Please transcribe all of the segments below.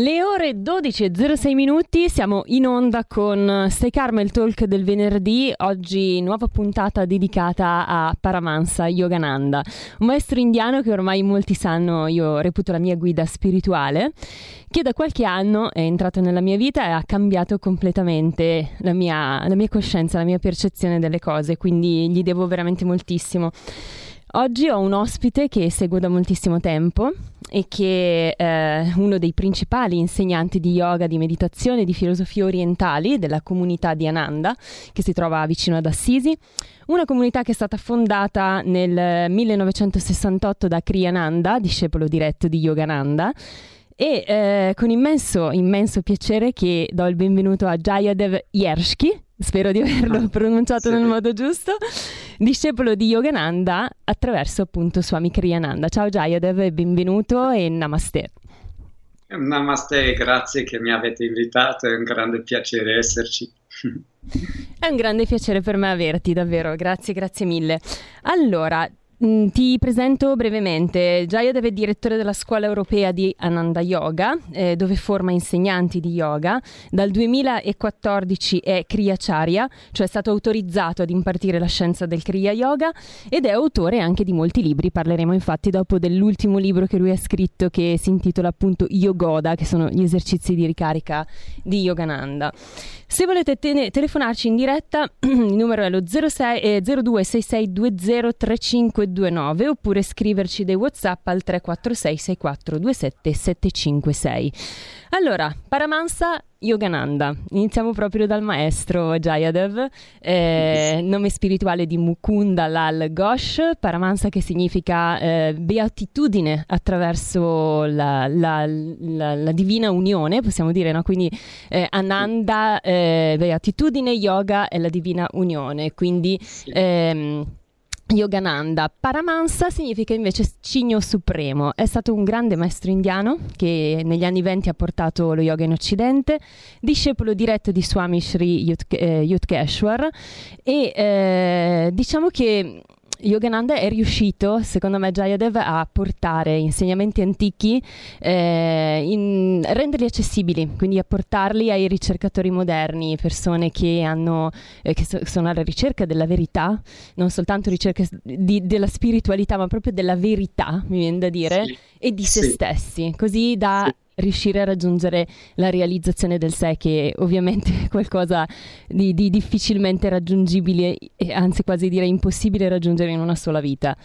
Le ore 12.06 minuti, siamo in onda con Stay Karma, il talk del venerdì, oggi nuova puntata dedicata a Paramansa Yogananda, un maestro indiano che ormai molti sanno, io reputo la mia guida spirituale, che da qualche anno è entrato nella mia vita e ha cambiato completamente la mia, la mia coscienza, la mia percezione delle cose, quindi gli devo veramente moltissimo. Oggi ho un ospite che seguo da moltissimo tempo e che è uno dei principali insegnanti di yoga, di meditazione e di filosofie orientali della comunità di Ananda, che si trova vicino ad Assisi. Una comunità che è stata fondata nel 1968 da Kriyananda, discepolo diretto di Yogananda. E eh, con immenso, immenso piacere che do il benvenuto a Jayadev Yershki, spero di averlo pronunciato sì. nel modo giusto, discepolo di Yogananda attraverso appunto Swami Kriyananda. Ciao Jayadev e benvenuto e namaste. Namaste, grazie che mi avete invitato, è un grande piacere esserci. È un grande piacere per me averti, davvero, grazie, grazie mille. Allora, ti presento brevemente. Jayadev è direttore della scuola europea di Ananda Yoga, eh, dove forma insegnanti di yoga. Dal 2014 è Kriyacharya, cioè è stato autorizzato ad impartire la scienza del Kriya Yoga ed è autore anche di molti libri. Parleremo infatti dopo dell'ultimo libro che lui ha scritto che si intitola appunto Yogoda, che sono gli esercizi di ricarica di Yogananda. Se volete te- telefonarci in diretta, il numero è lo 06, eh, 0266203529 oppure scriverci dei WhatsApp al 346 6427 756. Allora, Paramansa Yogananda. Iniziamo proprio dal maestro Jayadev, eh, nome spirituale di Mukunda Lal Ghosh, Paramansa che significa eh, beatitudine attraverso la, la, la, la, divina unione, possiamo dire, no? quindi eh, Ananda, eh, beatitudine, yoga è la divina unione, quindi... Ehm, Yogananda. Paramansa significa invece cigno supremo. È stato un grande maestro indiano che negli anni venti ha portato lo yoga in Occidente, discepolo diretto di Swami Sri Yutkeshwar eh, e eh, diciamo che Yogananda è riuscito, secondo me, Jayadev a portare insegnamenti antichi, eh, in, renderli accessibili, quindi a portarli ai ricercatori moderni, persone che, hanno, eh, che so, sono alla ricerca della verità, non soltanto ricerca di, della spiritualità, ma proprio della verità, mi viene da dire, sì. e di sì. se stessi, così da sì riuscire a raggiungere la realizzazione del sé, che ovviamente è qualcosa di, di difficilmente raggiungibile, anzi quasi direi impossibile raggiungere in una sola vita.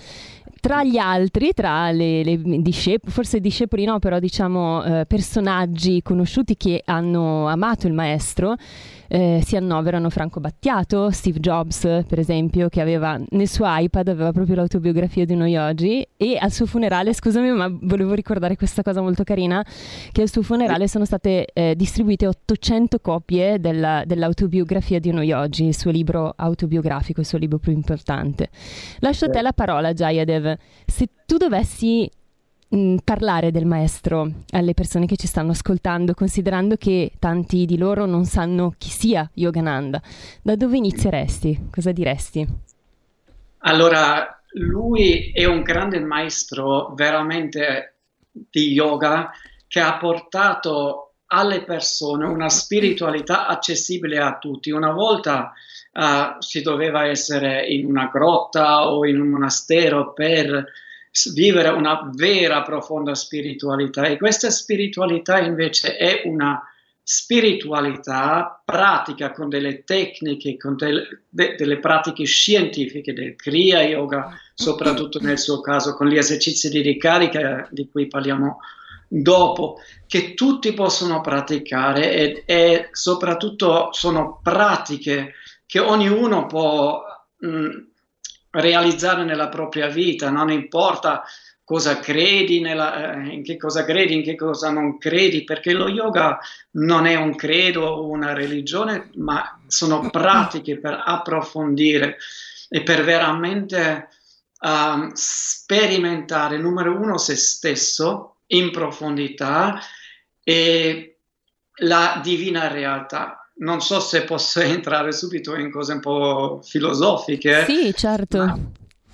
Tra gli altri, tra le, le discepoli, forse discepoli no, però diciamo eh, personaggi conosciuti che hanno amato il maestro, eh, si annoverano Franco Battiato, Steve Jobs per esempio, che aveva nel suo iPad aveva proprio l'autobiografia di uno yogi e al suo funerale, scusami ma volevo ricordare questa cosa molto carina, che al suo funerale sono state eh, distribuite 800 copie della, dell'autobiografia di uno yogi, il suo libro autobiografico, il suo libro più importante. Lascio a te la parola Jayadev, se tu dovessi mh, mm, parlare del maestro alle persone che ci stanno ascoltando, considerando che tanti di loro non sanno chi sia Yogananda. Da dove inizieresti? Cosa diresti? Allora, lui è un grande maestro veramente di yoga che ha portato alle persone una spiritualità accessibile a tutti. Una volta uh, si doveva essere in una grotta o in un monastero per vivere una vera profonda spiritualità. E questa spiritualità invece è una spiritualità pratica con delle tecniche, con del, de, delle pratiche scientifiche del Kriya Yoga, soprattutto nel suo caso con gli esercizi di ricarica di cui parliamo dopo, che tutti possono praticare e, e soprattutto sono pratiche che ognuno può mh, realizzare nella propria vita, non importa cosa credi, nella, eh, in che cosa credi, in che cosa non credi, perché lo yoga non è un credo o una religione, ma sono pratiche per approfondire e per veramente uh, sperimentare, numero uno, se stesso in profondità e la divina realtà. Non so se posso entrare subito in cose un po' filosofiche. Sì, certo. Ma,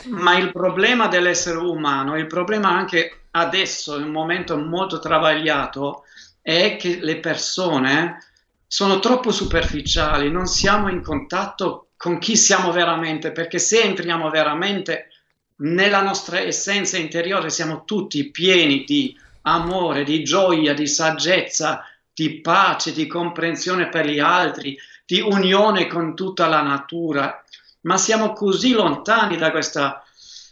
ma il problema dell'essere umano, il problema anche adesso, in un momento molto travagliato, è che le persone sono troppo superficiali, non siamo in contatto con chi siamo veramente, perché se entriamo veramente nella nostra essenza interiore siamo tutti pieni di amore, di gioia, di saggezza, di pace, di comprensione per gli altri, di unione con tutta la natura, ma siamo così lontani da questa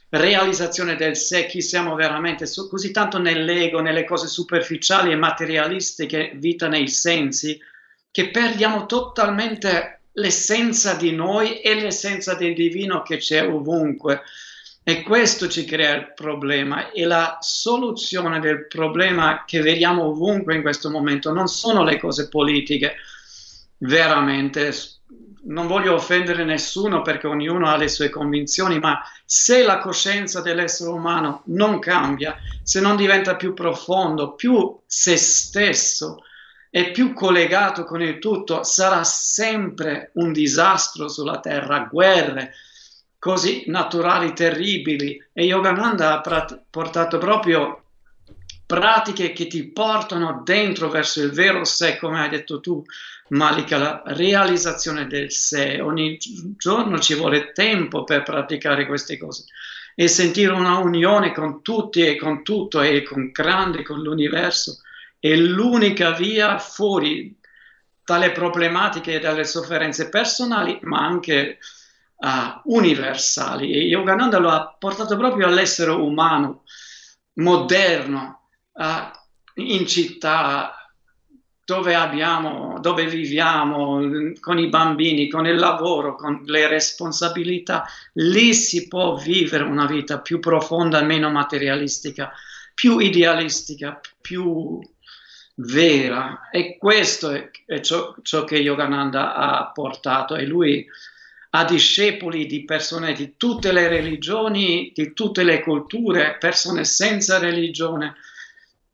realizzazione del sé, chi siamo veramente, così tanto nell'ego, nelle cose superficiali e materialistiche, vita nei sensi, che perdiamo totalmente l'essenza di noi e l'essenza del divino che c'è ovunque. E questo ci crea il problema e la soluzione del problema che vediamo ovunque in questo momento non sono le cose politiche, veramente. Non voglio offendere nessuno perché ognuno ha le sue convinzioni, ma se la coscienza dell'essere umano non cambia, se non diventa più profondo, più se stesso e più collegato con il tutto, sarà sempre un disastro sulla terra, guerre, così naturali terribili e Yogananda ha portato proprio pratiche che ti portano dentro verso il vero sé, come hai detto tu, Malika, la realizzazione del sé. Ogni giorno ci vuole tempo per praticare queste cose e sentire una unione con tutti e con tutto e con grande, con l'universo. È l'unica via fuori dalle problematiche e dalle sofferenze personali, ma anche uh, universali. E Yogananda lo ha portato proprio all'essere umano moderno uh, in città dove abbiamo, dove viviamo, con i bambini, con il lavoro, con le responsabilità, lì si può vivere una vita più profonda, meno materialistica, più idealistica, più vera. E questo è, ciò, ciò, che Yogananda ha portato. E lui a discepoli di persone di tutte le religioni, di tutte le culture, persone senza religione.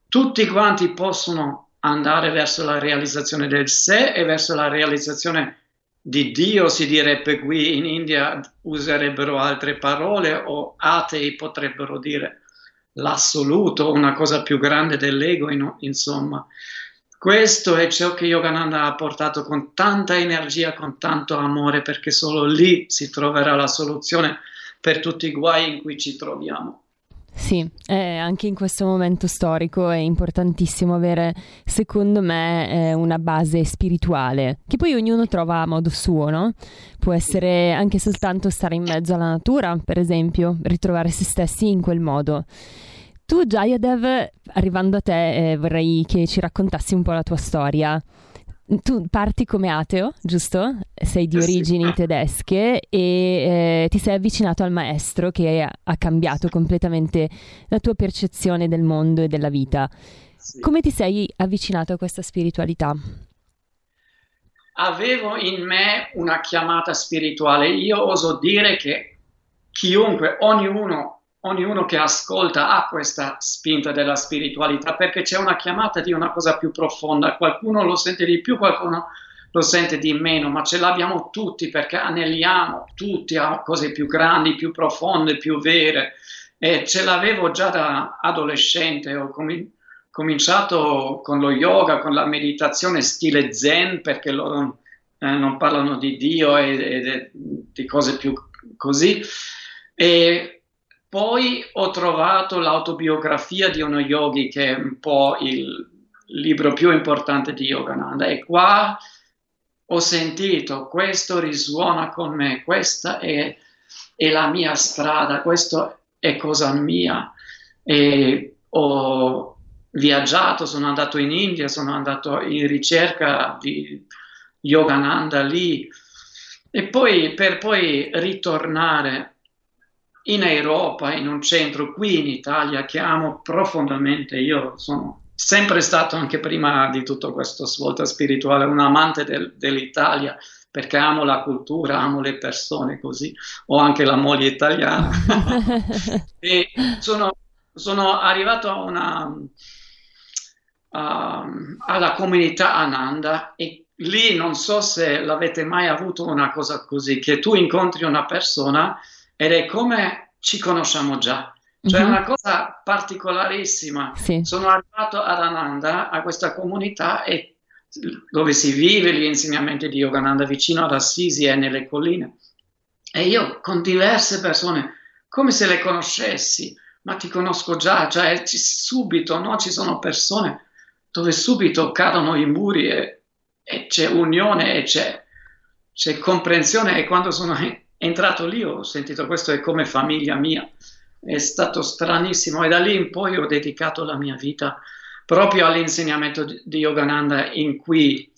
Tutti quanti possono andare verso la realizzazione del sé e verso la realizzazione di Dio, si direbbe qui in India, userebbero altre parole o atei potrebbero dire l'assoluto, una cosa più grande dell'ego, insomma. Questo è ciò che Yogananda ha portato con tanta energia, con tanto amore, perché solo lì si troverà la soluzione per tutti i guai in cui ci troviamo. Sì, eh, anche in questo momento storico è importantissimo avere, secondo me, eh, una base spirituale, che poi ognuno trova a modo suo, no? Può essere anche soltanto stare in mezzo alla natura, per esempio, ritrovare se stessi in quel modo. Tu, Jayadev, arrivando a te, eh, vorrei che ci raccontassi un po' la tua storia. Tu parti come ateo, giusto? Sei di origini sì. tedesche e eh, ti sei avvicinato al maestro che ha cambiato completamente la tua percezione del mondo e della vita. Sì. Come ti sei avvicinato a questa spiritualità? Avevo in me una chiamata spirituale. Io oso dire che chiunque, ognuno ognuno che ascolta ha questa spinta della spiritualità perché c'è una chiamata di una cosa più profonda, qualcuno lo sente di più, qualcuno lo sente di meno, ma ce l'abbiamo tutti perché aneliamo tutti a cose più grandi, più profonde, più vere. E ce l'avevo già da adolescente, ho com- cominciato con lo yoga, con la meditazione stile zen perché loro eh, non parlano di Dio e, e, di cose più così. E poi ho trovato l'autobiografia di uno yogi, che è un po' il libro più importante di Yogananda, e qua ho sentito, questo risuona con me, questa è, è la mia strada, questa è cosa mia. E ho viaggiato, sono andato in India, sono andato in ricerca di Yogananda lì, e poi per poi ritornare in Europa, in un centro qui in Italia che amo profondamente. Io sono sempre stato, anche prima di tutto questo svolta spirituale, un amante del, dell'Italia perché amo la cultura, amo le persone così. Ho anche la moglie italiana. e sono, sono, arrivato a una, uh, alla comunità Ananda e lì non so se l'avete mai avuto una cosa così, che tu incontri una persona ed è come ci conosciamo già. Cioè è mm-hmm. una cosa particolarissima. Sì. Sono arrivato ad Ananda, a questa comunità e dove si vive gli insegnamenti di Yogananda vicino ad Assisi e nelle colline. E io con diverse persone, come se le conoscessi, ma ti conosco già, cioè subito no? ci sono persone dove subito cadono i muri e, e c'è unione e c'è, c'è, comprensione e quando sono entrato lì ho sentito questo è come famiglia mia, è stato stranissimo e da lì in poi ho dedicato la mia vita proprio all'insegnamento di Yogananda in cui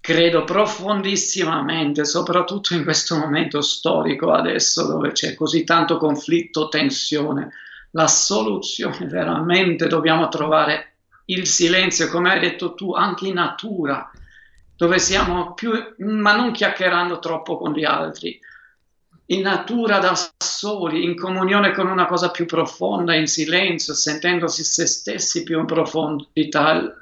credo profondissimamente, soprattutto in questo momento storico adesso dove c'è così tanto conflitto, tensione, la soluzione veramente dobbiamo trovare il silenzio, come hai detto tu, anche in natura, dove siamo più, ma non chiacchierando troppo con gli altri, in natura da soli, in comunione con una cosa più profonda, in silenzio, sentendosi se stessi più in profondità.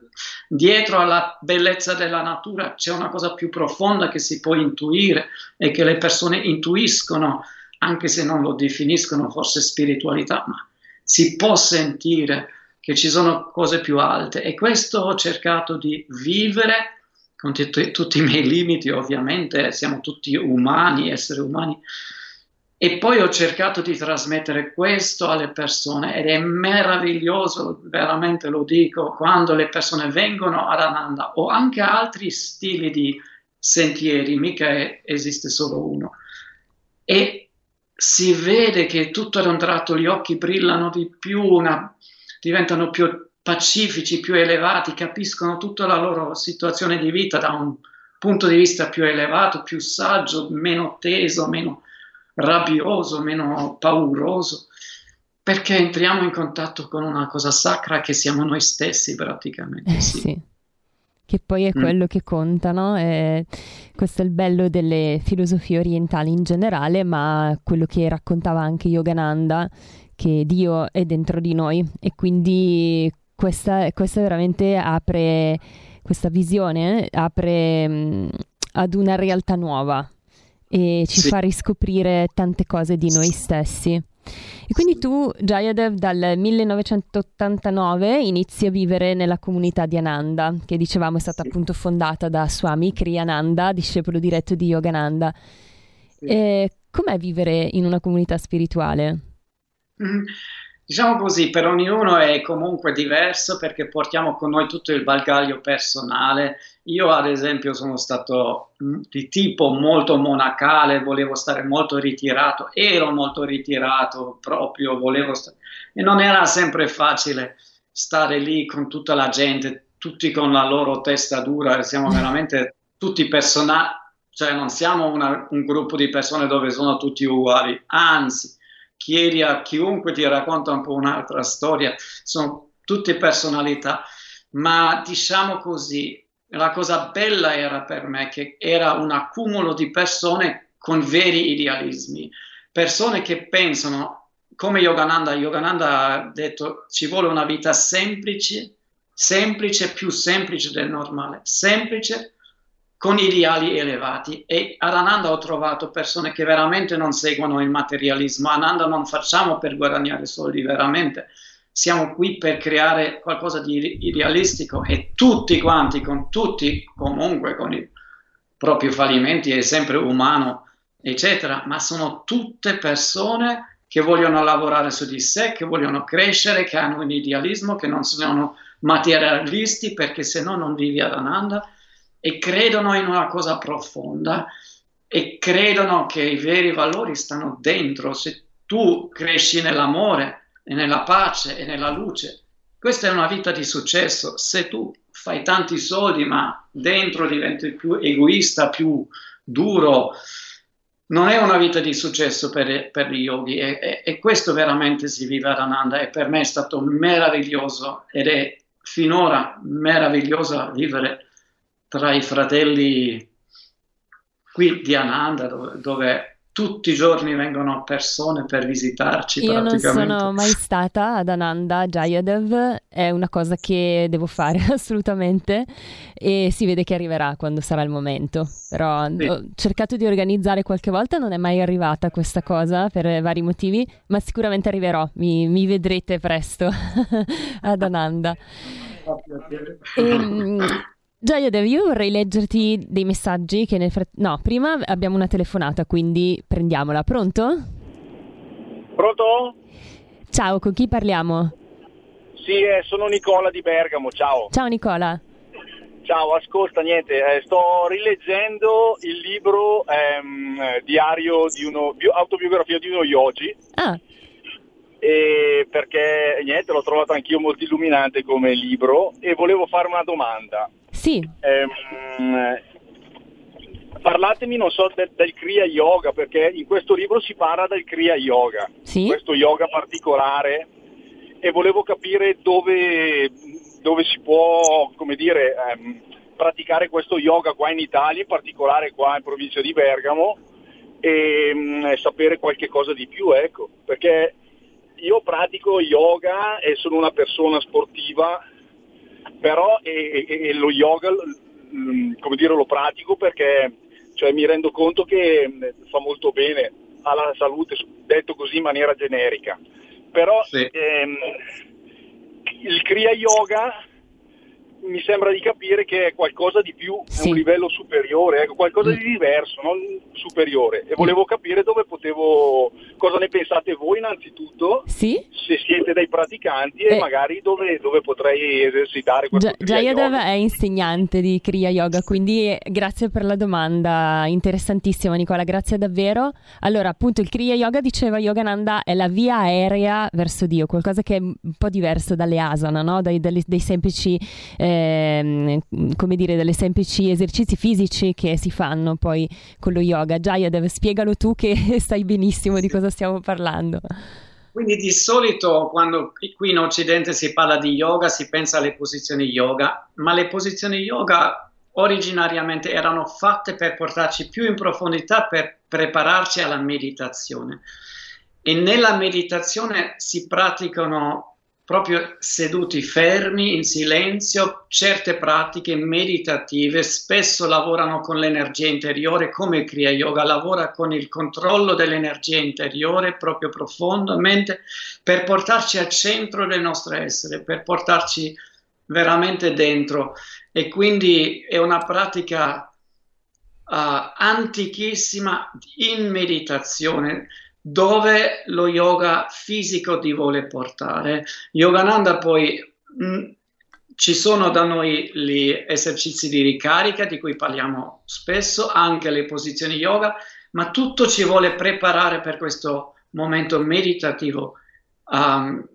Dietro alla bellezza della natura c'è una cosa più profonda che si può intuire e che le persone intuiscono, anche se non lo definiscono forse spiritualità, ma si può sentire che ci sono cose più alte e questo ho cercato di vivere con t- tutti i miei limiti, ovviamente siamo tutti umani, esseri umani, e poi ho cercato di trasmettere questo alle persone ed è meraviglioso, veramente lo dico, quando le persone vengono ad Ananda o anche altri stili di sentieri, mica esiste solo uno. E si vede che tutto ad un tratto gli occhi brillano di più, una, diventano più pacifici, più elevati, capiscono tutta la loro situazione di vita da un punto di vista più elevato, più saggio, meno teso, meno rabbioso, meno pauroso, perché entriamo in contatto con una cosa sacra che siamo noi stessi praticamente. Eh, sì. sì. Che poi è mm. quello che conta, no? E questo è il bello delle filosofie orientali in generale, ma quello che raccontava anche Yogananda, che Dio è dentro di noi e quindi questa, questa veramente apre, questa visione apre mh, ad una realtà nuova e ci sì. fa riscoprire tante cose di noi stessi. E quindi tu, Jayadev, dal 1989 inizi a vivere nella comunità di Ananda, che dicevamo è stata sì. appunto fondata da Swami Kriyananda, discepolo diretto di Yogananda. Sì. com'è vivere in una comunità spirituale? Mm-hmm. Diciamo così, per ognuno è comunque diverso perché portiamo con noi tutto il bagaglio personale. Io, ad esempio, sono stato mm, di tipo molto monacale, volevo stare molto ritirato, ero molto ritirato proprio, volevo stare... e non era sempre facile stare lì con tutta la gente, tutti con la loro testa dura, siamo veramente tutti personaggi, cioè non siamo una, un gruppo di persone dove sono tutti uguali, anzi chiedi a chiunque ti racconta un po' un'altra storia, sono tutte personalità, ma diciamo così, la cosa bella era per me che era un accumulo di persone con veri idealismi, persone che pensano come Yogananda, Yogananda ha detto ci vuole una vita semplice, semplice, più semplice del normale, semplice, con ideali elevati e ad Ananda ho trovato persone che veramente non seguono il materialismo. Ananda non facciamo per guadagnare soldi, veramente. Siamo qui per creare qualcosa di idealistico e tutti quanti, con tutti comunque, con i propri fallimenti, è sempre umano, eccetera, ma sono tutte persone che vogliono lavorare su di sé, che vogliono crescere, che hanno un idealismo, che non sono materialisti perché se no non vivi ad Ananda e credono in una cosa profonda e credono che i veri valori stanno dentro. Se tu cresci nell'amore e nella pace e nella luce, questa è una vita di successo. Se tu fai tanti soldi ma dentro diventi più egoista, più duro, non è una vita di successo per, per gli yogi e, e, e, questo veramente si vive ad Ananda e per me è stato meraviglioso ed è finora meraviglioso vivere tra i fratelli qui di Ananda, dove, dove tutti i giorni vengono persone per visitarci. Io non sono mai stata ad Ananda Jayadev, è una cosa che devo fare assolutamente e si vede che arriverà quando sarà il momento. Però sì. ho cercato di organizzare qualche volta, non è mai arrivata questa cosa per vari motivi, ma sicuramente arriverò, mi, mi vedrete presto ad Ananda. E, ehm, Giacomo, io vorrei leggerti dei messaggi che nel frattempo... No, prima abbiamo una telefonata, quindi prendiamola. Pronto? Pronto? Ciao, con chi parliamo? Sì, eh, sono Nicola di Bergamo, ciao. Ciao Nicola. Ciao, ascolta, niente, eh, sto rileggendo il libro ehm, diario di uno, bio, autobiografia di uno yogi. Ah. Perché niente, l'ho trovato anch'io molto illuminante come libro e volevo fare una domanda. Sì. Ehm, parlatemi, non so, del, del, Kriya Yoga, perché in questo libro si parla del Kriya Yoga, sì? questo yoga particolare, e volevo capire dove, dove si può, come dire, ehm, praticare questo yoga qua in Italia, in particolare qua in provincia di Bergamo, e mh, sapere qualche cosa di più, ecco, perché io pratico yoga e sono una persona sportiva però e, e, e lo yoga come dire, lo pratico perché cioè, mi rendo conto che fa molto bene alla salute, detto così in maniera generica. Però sì. ehm, il Kriya Yoga mi sembra di capire che è qualcosa di più, sì. un livello superiore, ecco, qualcosa di mm. diverso, non superiore. E volevo capire dove potevo, cosa ne pensate voi innanzitutto, sì? se siete dei praticanti e eh. magari dove, dove, potrei esercitare questo Gi- Jayadev è insegnante di Kriya Yoga, quindi grazie per la domanda, interessantissima Nicola, grazie davvero. Allora, appunto, il Kriya Yoga, diceva Yogananda, è la via aerea verso Dio, qualcosa che è un po' diverso dalle asana, no? dai, dai, dei semplici... Eh, ehm, come dire, delle semplici esercizi fisici che si fanno poi con lo yoga. Jayadev, spiegalo tu che sai benissimo di cosa stiamo parlando. Quindi di solito quando qui in Occidente si parla di yoga si pensa alle posizioni yoga, ma le posizioni yoga originariamente erano fatte per portarci più in profondità, per prepararci alla meditazione. E nella meditazione si praticano proprio seduti fermi in silenzio, certe pratiche meditative spesso lavorano con l'energia interiore come Kriya Yoga lavora con il controllo dell'energia interiore proprio profondamente per portarci al centro del nostro essere, per portarci veramente dentro. E quindi è una pratica uh, antichissima in meditazione dove lo yoga fisico ti vuole portare. Yogananda poi mh, mm, ci sono da noi gli esercizi di ricarica di cui parliamo spesso, anche le posizioni yoga, ma tutto ci vuole preparare per questo momento meditativo um,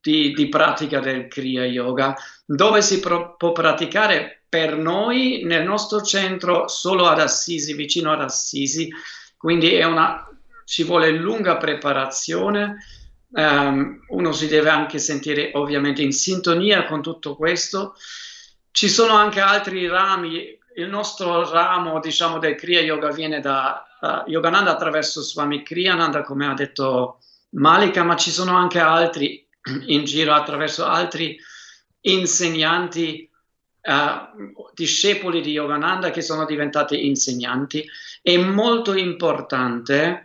di, di, pratica del Kriya Yoga, dove si pro- può praticare per noi nel nostro centro solo ad Assisi, vicino ad Assisi, quindi è una ci vuole lunga preparazione, um, uno si deve anche sentire ovviamente in sintonia con tutto questo. Ci sono anche altri rami, il nostro ramo diciamo del Kriya Yoga viene da uh, Yogananda attraverso Swami Kriyananda come ha detto Malika, ma ci sono anche altri in giro attraverso altri insegnanti uh, discepoli di Yogananda che sono diventati insegnanti. È molto importante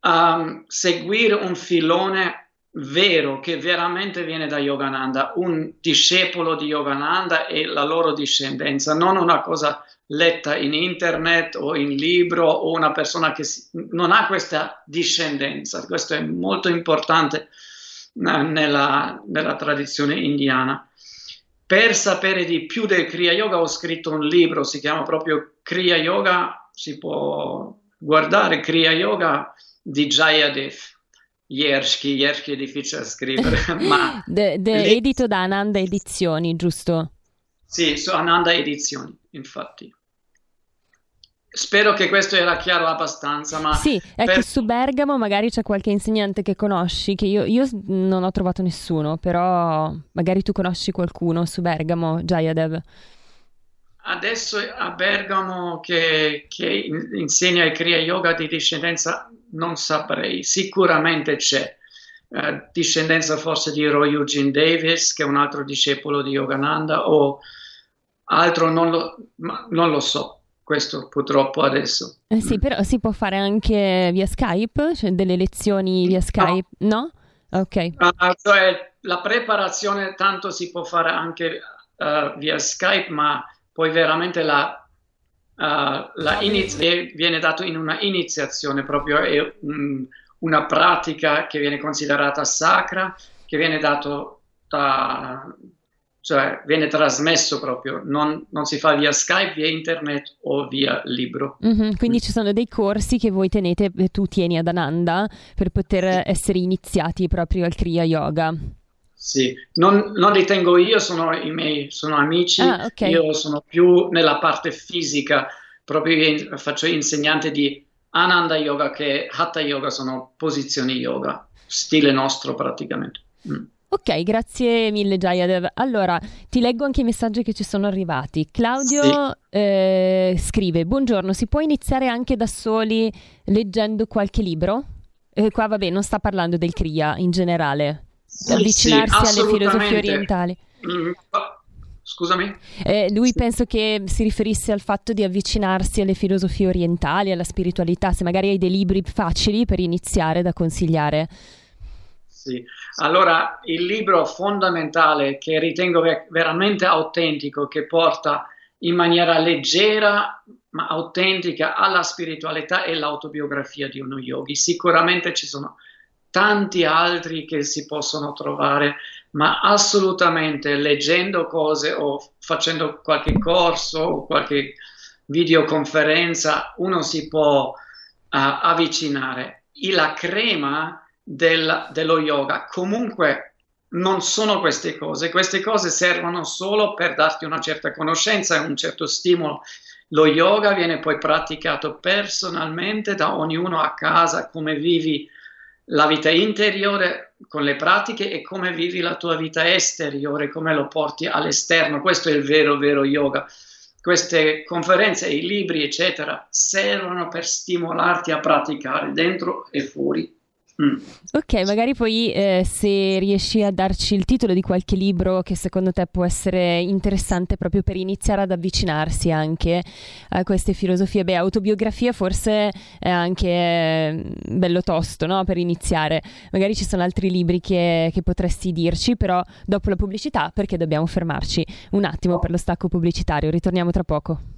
um, seguire un filone vero che veramente viene da Yogananda, un discepolo di Yogananda e la loro discendenza, non una cosa letta in internet o in libro o una persona che non ha questa discendenza. Questo è molto importante uh, nella, nella tradizione indiana. Per sapere di più del Kriya Yoga ho scritto un libro, si chiama proprio Kriya Yoga, si può guardare Kriya Yoga di Jayadev. Yersky, Yersky è difficile da scrivere, ma... De, de lì... Edito da Ananda Edizioni, giusto? Sì, su Ananda Edizioni, infatti. Spero che questo era chiaro abbastanza, ma... Sì, è per... che su Bergamo magari c'è qualche insegnante che conosci, che io, io, non ho trovato nessuno, però magari tu conosci qualcuno su Bergamo, Jayadev. adesso a Bergamo che, che insegna il Kriya Yoga di discendenza non saprei, sicuramente c'è. Uh, discendenza forse di Roy Eugene Davis, che è un altro discepolo di Yogananda, o altro non lo, non lo so. Questo purtroppo adesso. Eh sì, però si può fare anche via Skype, cioè delle lezioni via Skype, no? no? Ok. Uh, cioè la preparazione tanto si può fare anche uh, via Skype, ma poi veramente la, uh, la iniz- viene dato in una iniziazione, proprio è un, una pratica che viene considerata sacra, che viene dato da, cioè viene trasmesso proprio, non, non, si fa via Skype, via internet o via libro. Mm-hmm, quindi ci sono dei corsi che voi tenete, tu tieni ad Ananda per poter essere iniziati proprio al Kriya Yoga. Sì, non, non li tengo io, sono i miei sono amici, ah, okay. io sono più nella parte fisica, proprio faccio insegnante di Ananda Yoga che Hatha Yoga sono posizioni yoga, stile nostro praticamente. Mm. Ok, grazie mille Jayadev. Allora, ti leggo anche i messaggi che ci sono arrivati. Claudio sì. eh, scrive, buongiorno, si può iniziare anche da soli leggendo qualche libro? Eh, qua vabbè, non sta parlando del Kriya in generale sì, avvicinarsi sì, alle filosofie orientali. Mm, scusami? Eh, lui penso che si riferisse al fatto di avvicinarsi alle filosofie orientali, alla spiritualità, se magari hai dei libri facili per iniziare da consigliare. Sì, allora il libro fondamentale che ritengo veramente autentico, che porta in maniera leggera ma autentica alla spiritualità è l'autobiografia di uno yogi. Sicuramente ci sono tanti altri che si possono trovare, ma assolutamente leggendo cose o facendo qualche corso o qualche videoconferenza uno si può uh, avvicinare. E la crema del, dello yoga comunque non sono queste cose, queste cose servono solo per darti una certa conoscenza e un certo stimolo. Lo yoga viene poi praticato personalmente da ognuno a casa, come vivi la vita interiore con le pratiche e come vivi la tua vita esteriore, come lo porti all'esterno. Questo è il vero, vero yoga. Queste conferenze, i libri, eccetera, servono per stimolarti a praticare dentro e fuori Ok, magari poi eh, se riesci a darci il titolo di qualche libro che secondo te può essere interessante proprio per iniziare ad avvicinarsi anche a queste filosofie. Beh, autobiografia forse è anche mm, bello tosto no? per iniziare. Magari ci sono altri libri che, che potresti dirci, però dopo la pubblicità perché dobbiamo fermarci un attimo per lo stacco pubblicitario. Ritorniamo tra poco.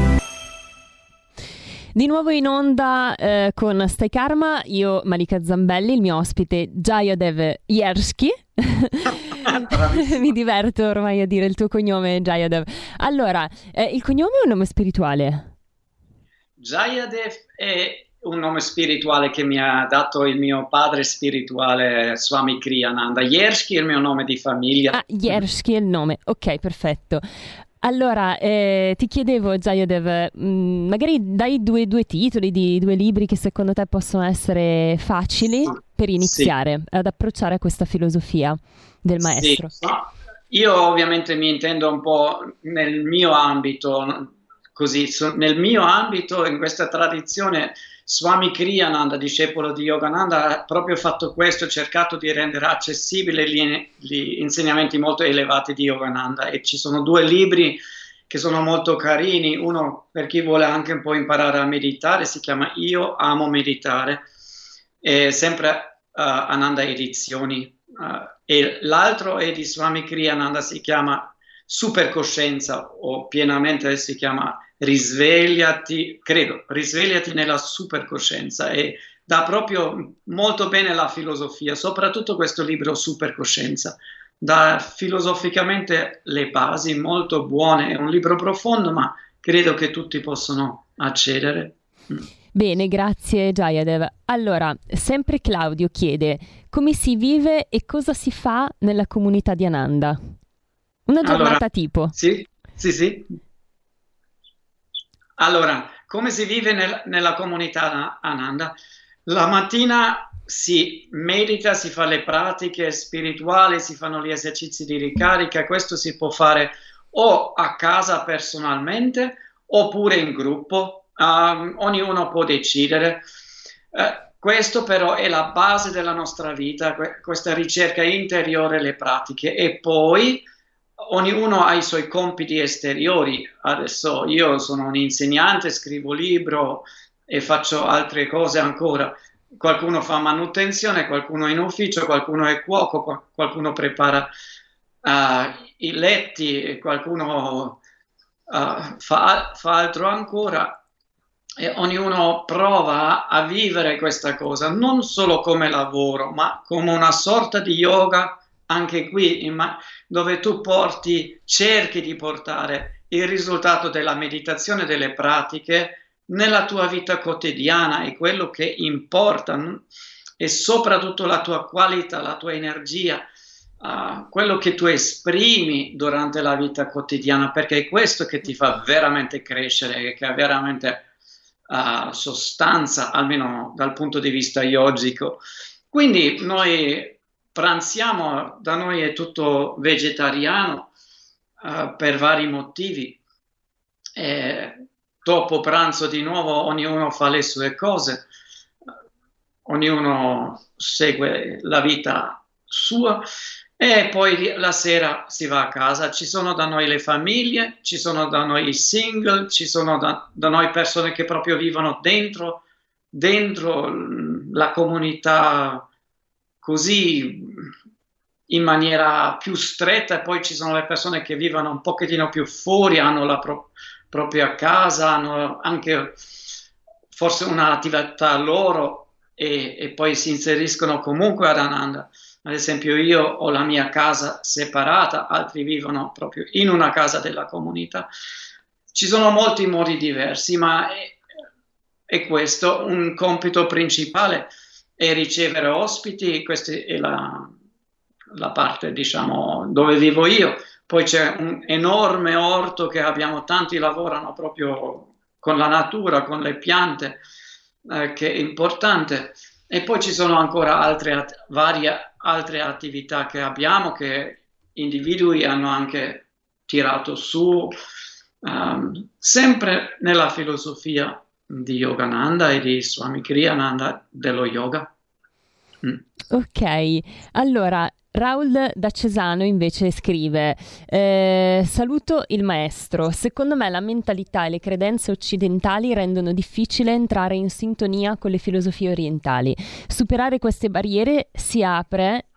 Di nuovo in onda eh, con Stai Karma, io Malika Zambelli, il mio ospite Jayadev Yersky. Mi diverto ormai a dire il tuo cognome Jayadev. Allora, eh, il cognome è un nome spirituale? Jayadev è un nome spirituale che mi ha dato il mio padre spirituale Swami Kriyananda. Yersky è il mio nome di famiglia. Ah, Yersky è il nome, ok, perfetto. Allora, eh, ti chiedevo, mh, mm, magari dai due, due, titoli di due libri che secondo te possono essere facili per iniziare sì. ad approcciare a questa filosofia del maestro. Sì. Io ovviamente mi intendo un po' nel mio ambito, così, nel mio ambito, in questa tradizione Swami Kriyananda, discepolo di Yogananda, ha proprio fatto questo, ha cercato di rendere accessibili gli, gli, insegnamenti molto elevati di Yogananda. E ci sono due libri che sono molto carini, uno per chi vuole anche un po' imparare a meditare, si chiama Io amo meditare, è sempre uh, Ananda Edizioni, uh, e l'altro è di Swami Kriyananda, si chiama Supercoscienza o pienamente si chiama risvegliati, credo, risvegliati nella supercoscienza e dà proprio molto bene la filosofia, soprattutto questo libro Supercoscienza. Dà filosoficamente le basi molto buone, è un libro profondo, ma credo che tutti possono accedere. Mm. Bene, grazie Jayadev. Allora, sempre Claudio chiede come si vive e cosa si fa nella comunità di Ananda? Una giornata allora, tipo. Sì, sì, sì. Allora, come si vive nel, nella comunità Ananda? La mattina si medita, si fa le pratiche spirituali, si fanno gli esercizi di ricarica, questo si può fare o a casa personalmente oppure in gruppo, um, ognuno può decidere. Uh, questo però è la base della nostra vita, questa ricerca interiore, le pratiche e poi ognuno ha i suoi compiti esteriori. Adesso io sono un insegnante, scrivo libro e faccio altre cose ancora. Qualcuno fa manutenzione, qualcuno è in ufficio, qualcuno è cuoco, qualcuno prepara uh, i letti, qualcuno uh, fa, fa altro ancora. E ognuno prova a vivere questa cosa non solo come lavoro, ma come una sorta di yoga anche qui in, dove tu porti, cerchi di portare il risultato della meditazione, delle pratiche nella tua vita quotidiana e quello che importa e soprattutto la tua qualità, la tua energia, uh, quello che tu esprimi durante la vita quotidiana, perché è questo che ti fa veramente crescere, che ha veramente uh, sostanza, almeno dal punto di vista yogico. Quindi noi pranziamo, da noi è tutto vegetariano uh, per vari motivi. E dopo pranzo di nuovo ognuno fa le sue cose, ognuno segue la vita sua e poi la sera si va a casa. Ci sono da noi le famiglie, ci sono da noi i single, ci sono da, da noi persone che proprio vivono dentro, dentro la comunità così in maniera più stretta e poi ci sono le persone che vivono un pochettino più fuori, hanno la pro- propria casa, hanno anche forse un'attività loro e, e, poi si inseriscono comunque ad Ananda. Ad esempio io ho la mia casa separata, altri vivono proprio in una casa della comunità. Ci sono molti modi diversi, ma è, è questo un compito principale e ricevere ospiti, questa è la, la parte diciamo dove vivo io. poi c'è un enorme orto che abbiamo, tanti lavorano proprio con la natura, con le piante, eh, che è importante. E poi ci sono ancora altre, varie altre attività che abbiamo che individui hanno anche tirato su, um, sempre nella filosofia di Yogananda e di Swami Kriyananda dello yoga. Mm. Ok, allora Raul da Cesano invece scrive: eh, Saluto il maestro. Secondo me la mentalità e le credenze occidentali rendono difficile entrare in sintonia con le filosofie orientali. Superare queste barriere si apre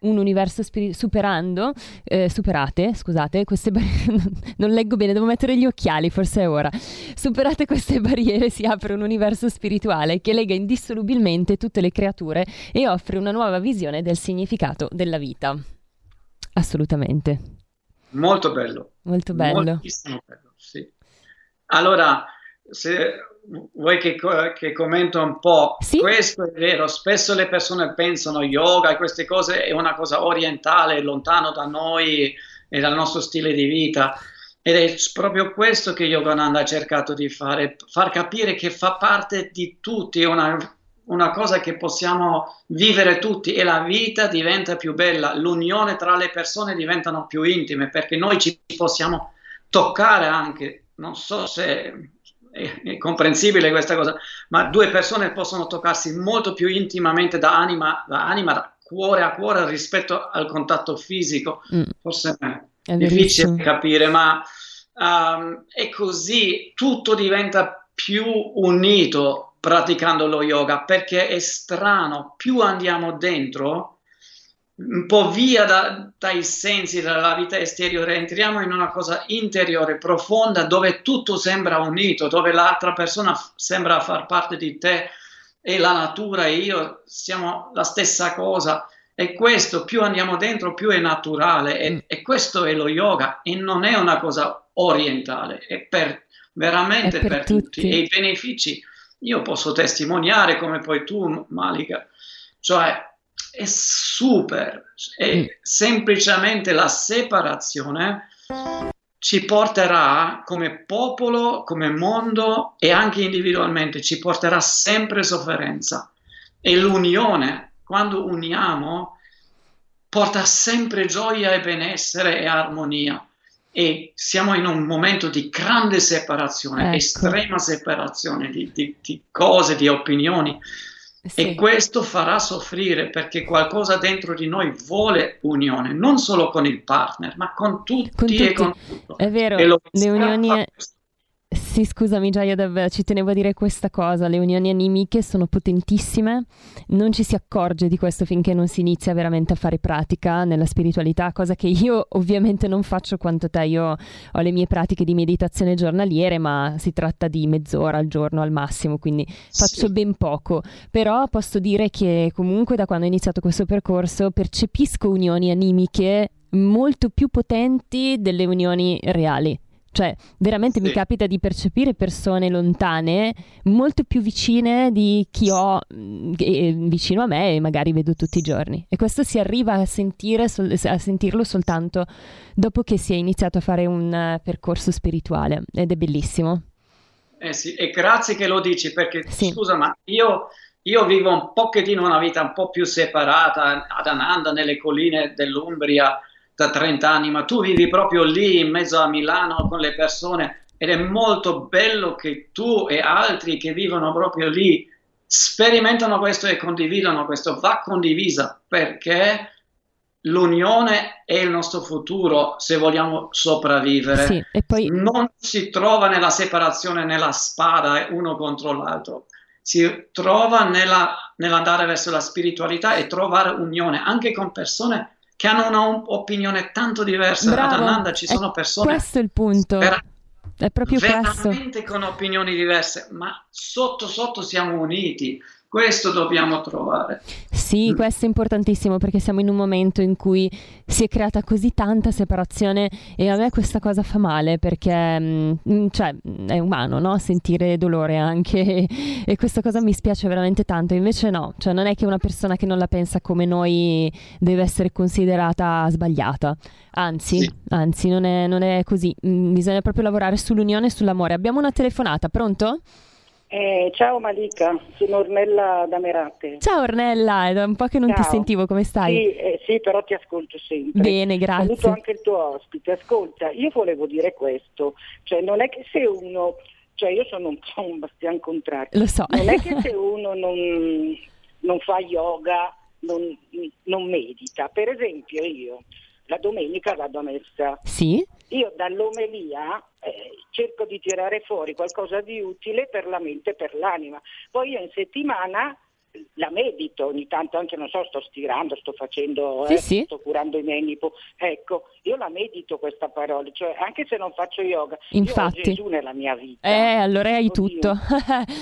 un universo spiri- superando, eh, superate, scusate, queste barriere, non leggo bene, devo mettere gli occhiali, forse è ora. Superate queste barriere si apre un universo spirituale che lega indissolubilmente tutte le creature e offre una nuova visione del significato della vita. Assolutamente. Molto bello. Molto bello. Bello, sì. Allora, se vuoi che, che, commento un po'? Sì? Questo è vero, spesso le persone pensano yoga e queste cose è una cosa orientale, lontano da noi e dal nostro stile di vita. Ed è proprio questo che Yogananda ha cercato di fare, far capire che fa parte di tutti, una, una cosa che possiamo vivere tutti e la vita diventa più bella, l'unione tra le persone diventano più intime perché noi ci possiamo toccare anche, non so se è, è, comprensibile questa cosa, ma due persone possono toccarsi molto più intimamente da anima, da anima, da cuore a cuore rispetto al contatto fisico. Mm. Forse è, difficile capire, ma um, è così, tutto diventa più unito praticando lo yoga perché è strano, più andiamo dentro, un po' via da, dai sensi della vita esteriore, entriamo in una cosa interiore, profonda, dove tutto sembra unito, dove l'altra persona f- sembra far parte di te e la natura e io siamo la stessa cosa. E questo, più andiamo dentro, più è naturale. E, mm. e questo è lo yoga e non è una cosa orientale, è per, veramente è per, per tutti. tutti. E i benefici, io posso testimoniare come poi tu, Malika, cioè è super, è mm. semplicemente la separazione ci porterà come popolo, come mondo e anche individualmente, ci porterà sempre sofferenza. E l'unione, quando uniamo, porta sempre gioia e benessere e armonia. E siamo in un momento di grande separazione, ecco. estrema separazione di, di, di cose, di opinioni. Sì. E questo farà soffrire perché qualcosa dentro di noi vuole unione, non solo con il partner, ma con tutti, con tutti. e con tutto. È vero, le unioni... Sì, scusami Jayadev, ci tenevo a dire questa cosa, le unioni animiche sono potentissime, non ci si accorge di questo finché non si inizia veramente a fare pratica nella spiritualità, cosa che io ovviamente non faccio quanto te, io ho le mie pratiche di meditazione giornaliere, ma si tratta di mezz'ora al giorno al massimo, quindi faccio sì. ben poco, però posso dire che comunque da quando ho iniziato questo percorso percepisco unioni animiche molto più potenti delle unioni reali. Cioè, veramente sì. mi capita di percepire persone lontane molto più vicine di chi ho mm, eh, vicino a me e magari vedo tutti i giorni. E questo si arriva a, sentire, a sentirlo soltanto dopo che si è iniziato a fare un uh, percorso spirituale ed è bellissimo. Eh sì, e grazie che lo dici perché sì. scusa, ma io, io, vivo un pochettino una vita un po' più separata ad Ananda, nelle colline dell'Umbria da 30 anni, ma tu vivi proprio lì in mezzo a Milano con le persone ed è molto bello che tu e altri che vivono proprio lì sperimentano questo e condividono questo, va condivisa perché l'unione è il nostro futuro se vogliamo sopravvivere. Sì, poi... Non si trova nella separazione, nella spada uno contro l'altro, si trova nella, nell'andare verso la spiritualità e trovare unione anche con persone che hanno un'opinione tanto diversa. Bravo, Ad Ananda ci sono persone. Questo è il punto. Vera- è proprio veramente questo. con opinioni diverse, ma sotto sotto siamo uniti Questo dobbiamo trovare. Sì, questo è importantissimo perché siamo in un momento in cui si è creata così tanta separazione e a me questa cosa fa male perché mm, cioè, è umano no? sentire dolore anche e questa cosa mi spiace veramente tanto. Invece no, cioè non è che una persona che non la pensa come noi deve essere considerata sbagliata. Anzi, sì. anzi non, è, non è così. Mm, bisogna proprio lavorare sull'unione e sull'amore. Abbiamo una telefonata, pronto? Eh, ciao Malika, sono Ornella da Merate. Ciao Ornella, è da un po' che non ciao. ti sentivo, come stai? Sì, eh, sì, però ti ascolto sempre. Bene, grazie. Saluto anche il tuo ospite. Ascolta, io volevo dire questo, cioè non è che se uno, cioè io sono un po' un bastian contrario. Lo so. Non è che se uno non, non fa yoga, non, non medita. Per esempio io la domenica vado a messa. Sì. Io dall'omelia eh, cerco di tirare fuori qualcosa di utile per la mente e per l'anima. Poi io in settimana la medito ogni tanto, anche non so, sto stirando, sto facendo, sì, eh, sì. sto curando i miei nipoti. Ecco, io la medito questa parola, cioè anche se non faccio yoga, Infatti. Gesù nella mia vita. Eh, allora hai Oddio. tutto.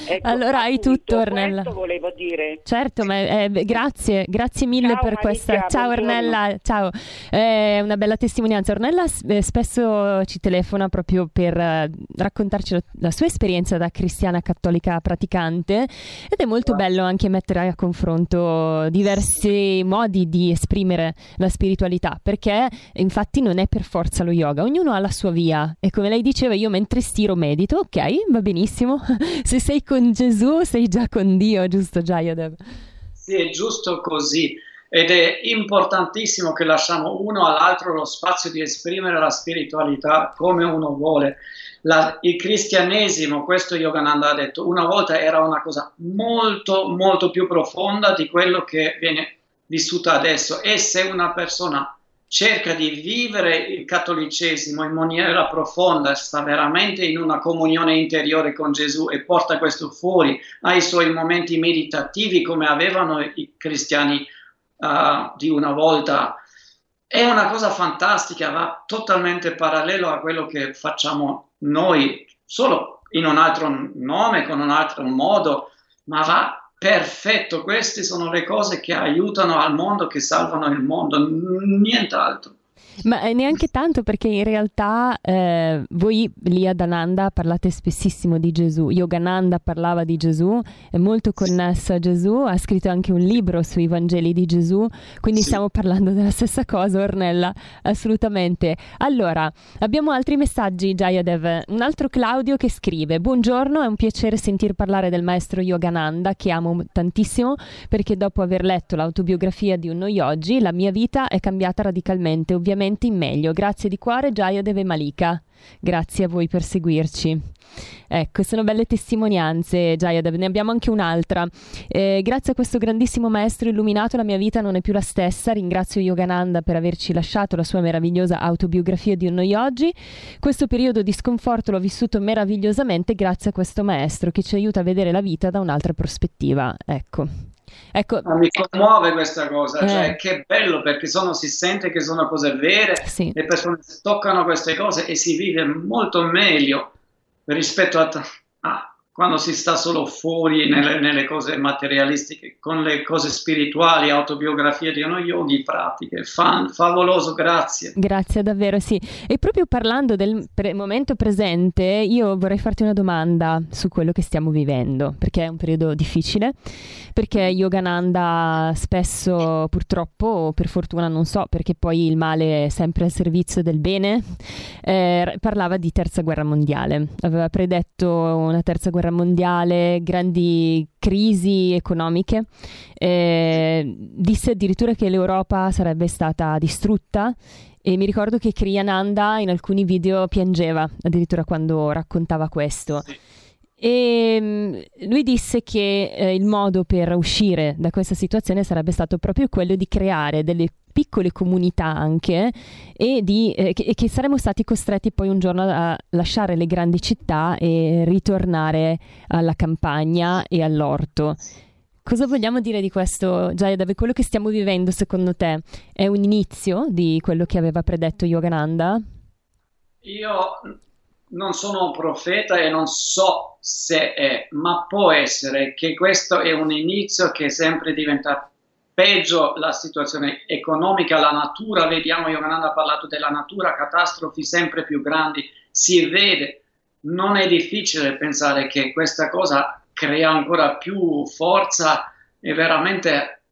ecco, allora hai tutto, Ornella. Questo volevo dire. Certo, ma, eh, grazie, grazie mille ciao, per Marica, questa. Ciao buongiorno. Ornella, ciao. È una bella testimonianza. Ornella eh, spesso ci telefona proprio per eh, raccontarci la, la, sua esperienza da cristiana cattolica praticante ed è molto wow. bello anche mettere a confronto diversi modi di esprimere la spiritualità, perché infatti non è per forza lo yoga, ognuno ha la sua via e come lei diceva io mentre stiro medito, ok, va benissimo, se sei con Gesù sei già con Dio, giusto Jayadev? Sì, è giusto così ed è importantissimo che lasciamo uno all'altro lo spazio di esprimere la spiritualità come uno vuole. La, il cristianesimo, questo Yogananda ha detto, una volta era una cosa molto, molto più profonda di quello che viene vissuta adesso. E se una persona cerca di vivere il cattolicesimo in maniera profonda, sta veramente in una comunione interiore con Gesù e porta questo fuori ai suoi momenti meditativi come avevano i cristiani uh, di una volta, è una cosa fantastica, va totalmente parallelo a quello che facciamo noi, solo in un altro nome, con un altro modo, ma va perfetto. Queste sono le cose che aiutano al mondo, che salvano il mondo, nient'altro. Ma eh, neanche tanto perché in realtà eh, voi lì ad Ananda parlate spessissimo di Gesù. Yogananda parlava di Gesù, è molto connesso a Gesù, ha scritto anche un libro sui Vangeli di Gesù, quindi sì. stiamo parlando della stessa cosa, Ornella, assolutamente. Allora, abbiamo altri messaggi, Jayadev. Un altro Claudio che scrive: Buongiorno, è un piacere sentir parlare del maestro Yogananda che amo tantissimo perché dopo aver letto l'autobiografia di un noi oggi, la mia vita è cambiata radicalmente, ovviamente in meglio. Grazie di cuore Jaya Deve Malika. Grazie a voi per seguirci. Ecco, sono belle testimonianze, Jayad. Ne abbiamo anche un'altra. Eh, grazie a questo grandissimo maestro illuminato, la mia vita non è più la stessa. Ringrazio Yogananda per averci lasciato la sua meravigliosa autobiografia di noi oggi. Questo periodo di sconforto l'ho vissuto meravigliosamente grazie a questo maestro che ci aiuta a vedere la vita da un'altra prospettiva. Ecco. Ecco, Ma mi commuove questa cosa, eh. cioè che bello perché sono, si sente che sono cose vere, sì. le persone toccano queste cose e si vive molto meglio rispetto a, a quando si sta solo fuori nelle, nelle, cose materialistiche, con le cose spirituali, autobiografie di uno yogi, pratiche. Fan, favoloso, grazie. Grazie davvero, sì. E proprio parlando del pre- momento presente, io vorrei farti una domanda su quello che stiamo vivendo, perché è un periodo difficile, perché Yogananda spesso, purtroppo, o per fortuna non so, perché poi il male è sempre al servizio del bene, eh, parlava di terza guerra mondiale. Aveva predetto una terza guerra mondiale, grandi crisi economiche, eh, disse addirittura che l'Europa sarebbe stata distrutta e mi ricordo che Kriyananda in alcuni video piangeva addirittura quando raccontava questo. Sì. E mm, lui disse che eh, il modo per uscire da questa situazione sarebbe stato proprio quello di creare delle piccole comunità anche e, di, eh, che, che, saremmo stati costretti poi un giorno a lasciare le grandi città e ritornare alla campagna e all'orto. Cosa vogliamo dire di questo, Jayadav? Quello che stiamo vivendo, secondo te, è un inizio di quello che aveva predetto Yogananda? Io non sono un profeta e non so se è, ma può essere che questo è un inizio che sempre diventa peggio la situazione economica, la natura, vediamo, Yogananda ha parlato della natura, catastrofi sempre più grandi, si vede, non è difficile pensare che questa cosa crea ancora più forza e veramente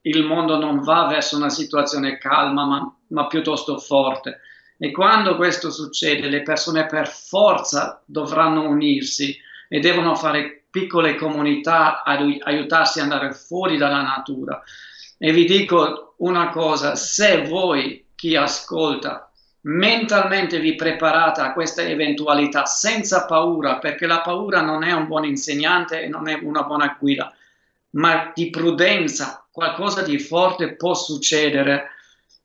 il mondo non va verso una situazione calma, ma, ma piuttosto forte. E quando questo succede, le persone per forza dovranno unirsi e devono fare piccole comunità ad aiutarsi ad andare fuori dalla natura. E vi dico una cosa, se voi, chi ascolta, mentalmente vi preparate a questa eventualità senza paura, perché la paura non è un buon insegnante e non è una buona guida, ma di prudenza, qualcosa di forte può succedere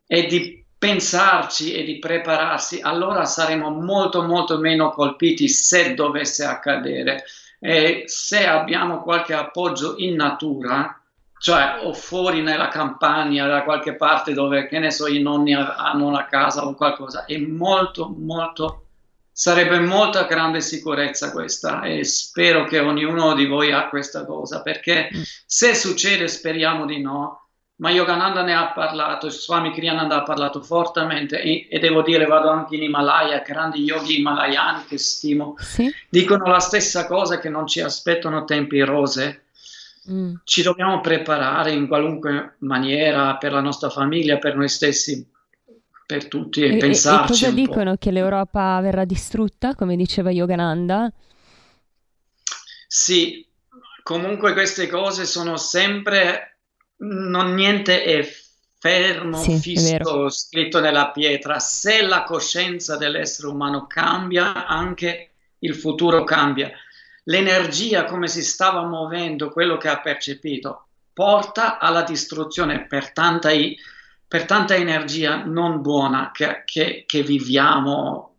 e di pensarci e di prepararsi, allora saremo molto molto meno colpiti se dovesse accadere. E se abbiamo qualche appoggio in natura, cioè o fuori nella campagna, da qualche parte dove, che ne so, i nonni hanno una casa o qualcosa, è molto, molto, sarebbe molta grande sicurezza questa e spero che ognuno di voi ha questa cosa, perché mm. se succede, speriamo di no, ma Yogananda ne ha parlato, Swami Kriyananda ha parlato fortemente e, e, devo dire vado anche in Himalaya, grandi yogi himalayani che stimo, sì. dicono la stessa cosa che non ci aspettano tempi rose, mm. ci dobbiamo preparare in qualunque maniera per la nostra famiglia, per noi stessi, per tutti e, e pensarci. E, cosa dicono? Che l'Europa verrà distrutta, come diceva Yogananda? Sì, comunque queste cose sono sempre non niente è fermo, sì, fisso, scritto nella pietra. Se la coscienza dell'essere umano cambia, anche il futuro cambia. L'energia, come si stava muovendo, quello che ha percepito, porta alla distruzione per tanta, per tanta energia non buona che, che, che viviamo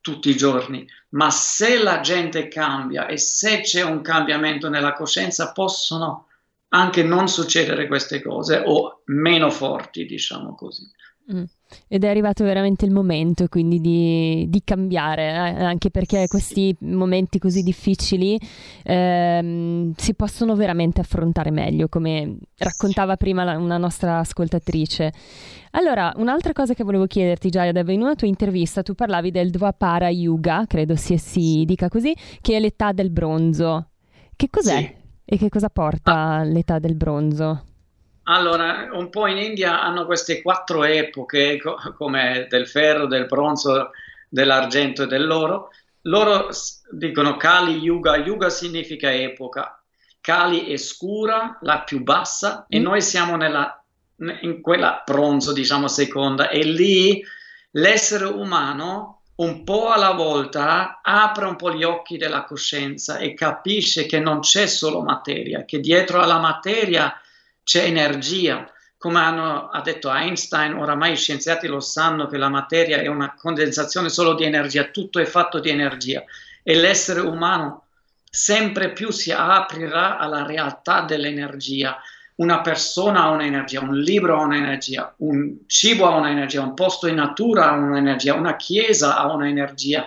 tutti i giorni. Ma se la gente cambia e se c'è un cambiamento nella coscienza, possono anche non succedere queste cose o meno forti, diciamo così. Mm. Ed è arrivato veramente il momento quindi di, di cambiare, eh? anche perché questi momenti così difficili ehm, si possono veramente affrontare meglio, come raccontava prima la, una nostra ascoltatrice. Allora, un'altra cosa che volevo chiederti, Jayadev, in una tua intervista tu parlavi del Dvapara Yuga, credo si, si dica così, che è l'età del bronzo. Che cos'è? Sì. E che cosa porta ah. l'età del bronzo? Allora, un po' in India hanno queste quattro epoche, co- come del ferro, del bronzo, dell'argento e dell'oro. Loro dicono Kali Yuga, Yuga significa epoca. Kali è scura, la più bassa, mm. e noi siamo nella, in quella bronzo, diciamo seconda, e lì l'essere umano un po' alla volta apre un po' gli occhi della coscienza e capisce che non c'è solo materia, che dietro alla materia c'è energia. Come hanno, ha detto Einstein, oramai i scienziati lo sanno che la materia è una condensazione solo di energia, tutto è fatto di energia e l'essere umano sempre più si aprirà alla realtà dell'energia una persona ha un'energia, un libro ha un'energia, un cibo ha un'energia, un posto in natura ha un'energia, una chiesa ha un'energia.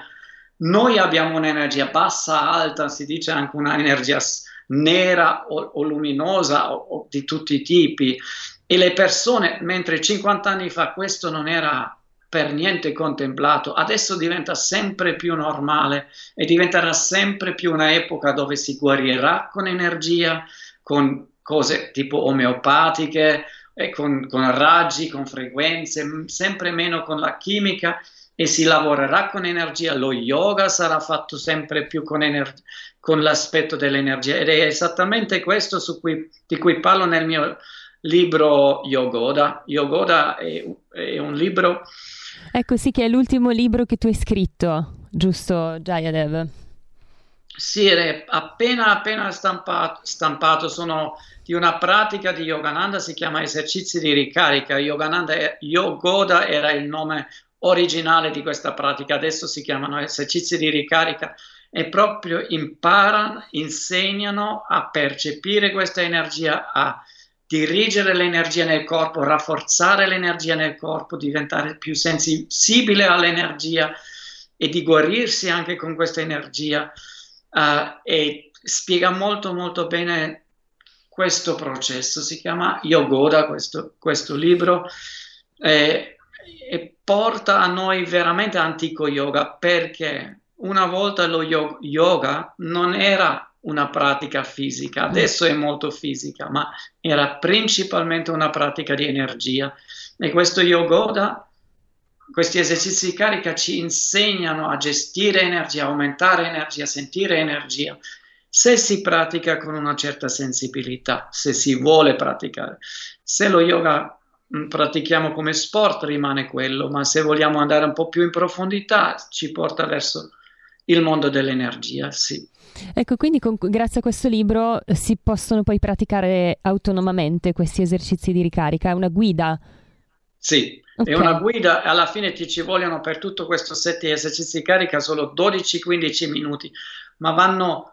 Noi abbiamo un'energia bassa, alta, si dice anche un'energia nera o, o luminosa o, o di tutti i tipi. E le persone, mentre 50 anni fa questo non era per niente contemplato, adesso diventa sempre più normale e diventerà sempre più una epoca dove si guarirà con energia, con cose tipo omeopatiche, con, con raggi, con frequenze, sempre meno con la chimica e si lavorerà con energia. Lo yoga sarà fatto sempre più con, ener- con l'aspetto dell'energia ed è esattamente questo cui, di cui parlo nel mio libro Yogoda. Yogoda è, è, un libro... Ecco sì che è l'ultimo libro che tu hai scritto, giusto Jayadev? Sì, è appena appena stampato, stampato sono di una pratica di Yogananda, si chiama esercizi di ricarica. Yogananda, Yogoda era il nome originale di questa pratica, adesso si chiamano esercizi di ricarica e proprio imparano, insegnano a percepire questa energia, a dirigere l'energia nel corpo, rafforzare l'energia nel corpo, diventare più sensibile all'energia e di guarirsi anche con questa energia uh, e spiega molto molto bene questo processo, si chiama Yogoda questo, questo libro eh, e porta a noi veramente antico yoga perché una volta lo yoga non era una pratica fisica, adesso è molto fisica, ma era principalmente una pratica di energia. E questo yogoda, questi esercizi di carica ci insegnano a gestire energia, aumentare energia, sentire energia, se si pratica con una certa sensibilità, se si vuole praticare. Se lo yoga pratichiamo come sport rimane quello, ma se vogliamo andare un po' più in profondità ci porta verso il mondo dell'energia, sì. Ecco, quindi con, grazie a questo libro eh, si possono poi praticare autonomamente questi esercizi di ricarica, è una guida. Sì, okay. è una guida, alla fine ti ci vogliono per tutto questo set di esercizi di carica solo 12-15 minuti, ma vanno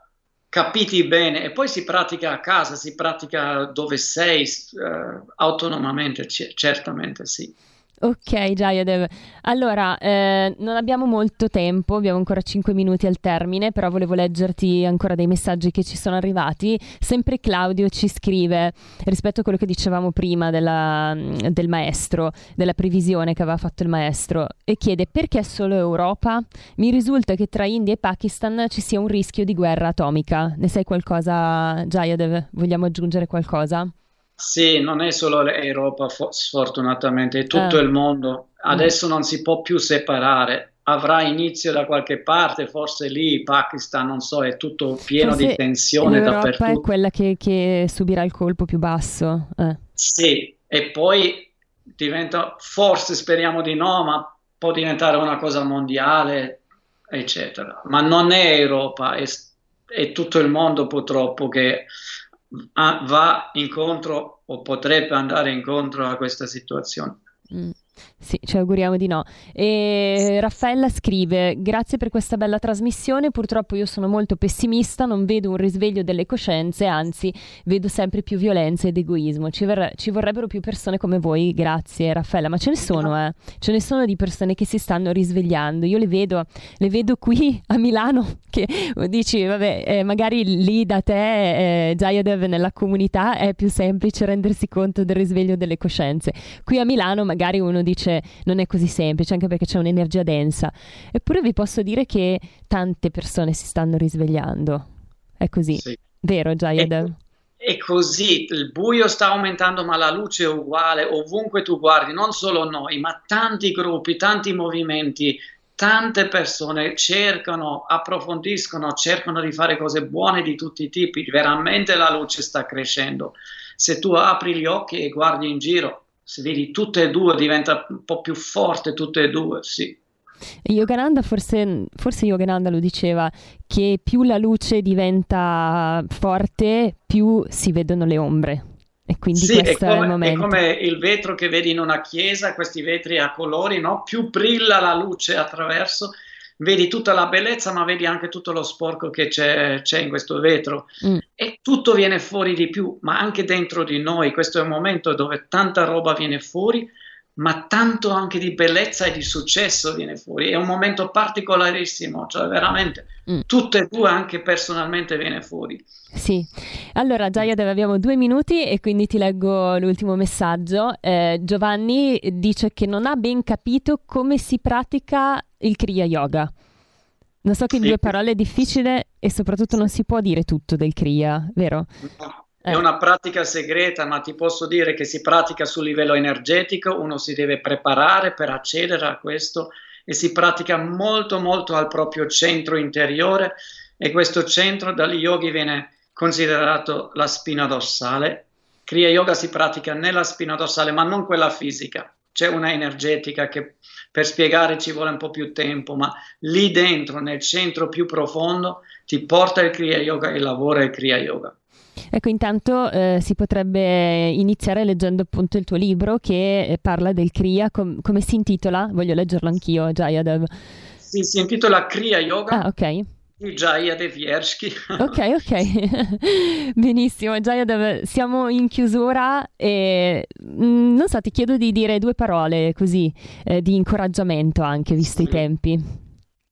capiti bene e poi si pratica a casa, si pratica dove sei, eh, autonomamente, c- certamente sì. Ok, Jayadev. Allora, eh, non abbiamo molto tempo, abbiamo ancora 5 minuti al termine, però volevo leggerti ancora dei messaggi che ci sono arrivati. Sempre Claudio ci scrive, rispetto a quello che dicevamo prima della, del maestro, della previsione che aveva fatto il maestro, e chiede perché solo Europa? Mi risulta che tra India e Pakistan ci sia un rischio di guerra atomica. Ne sai qualcosa, Jayadev? Vogliamo aggiungere qualcosa? Sì, non è solo l'Europa, sfortunatamente, è tutto eh. il mondo. Adesso mm. non si può più separare. Avrà inizio da qualche parte, forse lì, Pakistan, non so, è tutto pieno forse di tensione dappertutto. è quella che, che, subirà il colpo più basso. Eh. Sì, e poi diventa, forse speriamo di no, ma può diventare una cosa mondiale, eccetera. Ma non è Europa, è, è tutto il mondo purtroppo che va incontro o potrebbe andare incontro a questa situazione. Mm. Sì, ci auguriamo di no. E Raffaella scrive: Grazie per questa bella trasmissione. Purtroppo io sono molto pessimista, non vedo un risveglio delle coscienze, anzi, vedo sempre più violenza ed egoismo. Ci, ver- ci vorrebbero più persone come voi. Grazie, Raffaella. Ma ce ne sono, eh. Ce ne sono di persone che si stanno risvegliando. Io le vedo, le vedo qui a Milano. Che dici, vabbè, eh, magari lì da te, eh, Jayadev, nella comunità, è più semplice rendersi conto del risveglio delle coscienze. Qui a Milano, magari uno dice non è così semplice, anche perché c'è un'energia densa. Eppure vi posso dire che tante persone si stanno risvegliando. È così. Sì. Vero, Jayed? È così, il buio sta aumentando, ma la luce è uguale ovunque tu guardi, non solo noi, ma tanti gruppi, tanti movimenti, tante persone cercano, approfondiscono, cercano di fare cose buone di tutti i tipi. Veramente la luce sta crescendo. Se tu apri gli occhi e guardi in giro, se vedi tutte e due diventa un po' più forte tutte e due, sì. Yogananda forse, forse Yogananda lo diceva che più la luce diventa forte più si vedono le ombre e quindi sì, questo è come, è il momento. È come il vetro che vedi in una chiesa, questi vetri a colori, no? più brilla la luce attraverso vedi tutta la bellezza, ma vedi anche tutto lo sporco che c'è, c'è in questo vetro mm. e tutto viene fuori di più, ma anche dentro di noi. Questo è un momento dove tanta roba viene fuori, ma tanto anche di bellezza e di successo viene fuori. È un momento particolarissimo, cioè veramente mm. tutte e due anche personalmente viene fuori. Sì, allora Giaia abbiamo due minuti e quindi ti leggo l'ultimo messaggio. Eh, Giovanni dice che non ha ben capito come si pratica il Kriya Yoga. Non so che in sì. due parole è difficile e soprattutto non si può dire tutto del Kriya, vero? No, è eh. una pratica segreta, ma ti posso dire che si pratica sul livello energetico, uno si deve preparare per accedere a questo e si pratica molto molto al proprio centro interiore e questo centro dagli yogi viene considerato la spina dorsale. Kriya Yoga si pratica nella spina dorsale, ma non quella fisica. C'è una energetica che per spiegare ci vuole un po' più tempo, ma lì dentro, nel centro più profondo, ti porta il Kriya Yoga e lavora il Kriya Yoga. Ecco, intanto eh, si potrebbe iniziare leggendo appunto il tuo libro che eh, parla del Kriya, com- come si intitola? Voglio leggerlo anch'io, Jayadev. Sì, si intitola Kriya Yoga. Ah, ok. Jaya Deviersky. Ok, ok, benissimo. Jaya, siamo in chiusura e mm, non so, ti chiedo di dire due parole così eh, di incoraggiamento anche, visto sì. i tempi.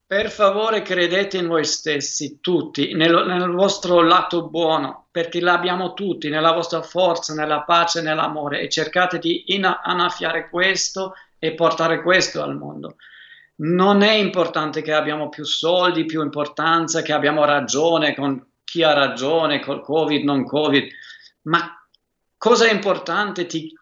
Per favore credete in voi stessi, tutti, nel, nel, vostro lato buono, perché l'abbiamo tutti, nella vostra forza, nella pace, nell'amore e cercate di annaffiare questo e portare questo al mondo. Non è importante che abbiamo più soldi, più importanza, che abbiamo ragione con chi ha ragione, col Covid, non Covid, ma cosa è importante ti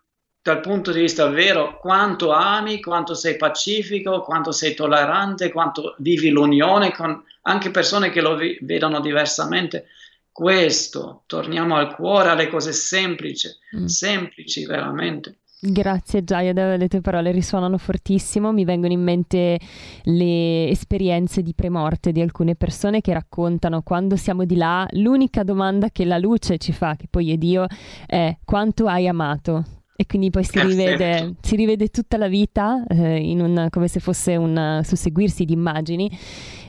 dal punto di vista vero quanto ami, quanto sei pacifico, quanto sei tollerante, quanto vivi l'unione con anche persone che lo vi- vedono diversamente. Questo, torniamo al cuore, alle cose semplici, mm. semplici veramente. Grazie Giada, le tue parole risuonano fortissimo, mi vengono in mente le esperienze di premorte di alcune persone che raccontano quando siamo di là, l'unica domanda che la luce ci fa, che poi è Dio, è quanto hai amato? E quindi poi si rivede, si rivede tutta la vita eh, un, come se fosse un susseguirsi di immagini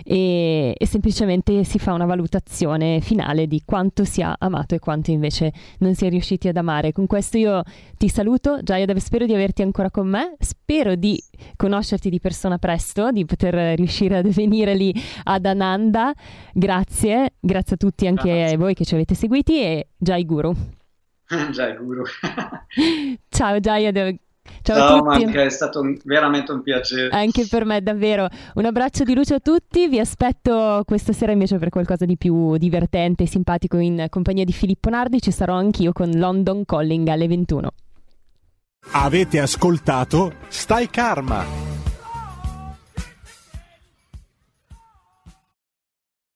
e, e, semplicemente si fa una valutazione finale di quanto si è amato e quanto invece non si è riusciti ad amare. Con questo io ti saluto, Giada, spero di averti ancora con me, spero di conoscerti di persona presto, di poter riuscire a venire lì ad Ananda. Grazie, grazie a tutti anche grazie. a voi che ci avete seguiti e Jai Guru. Jai Guru. Ciao Jaya. Ciao, Ciao a tutti. Manca, è stato un, veramente un piacere. Anche per me, davvero. Un abbraccio di luce a tutti. Vi aspetto questa sera invece per qualcosa di più divertente e simpatico in compagnia di Filippo Nardi. Ci sarò anch'io con London Calling alle 21. Avete ascoltato Stai Karma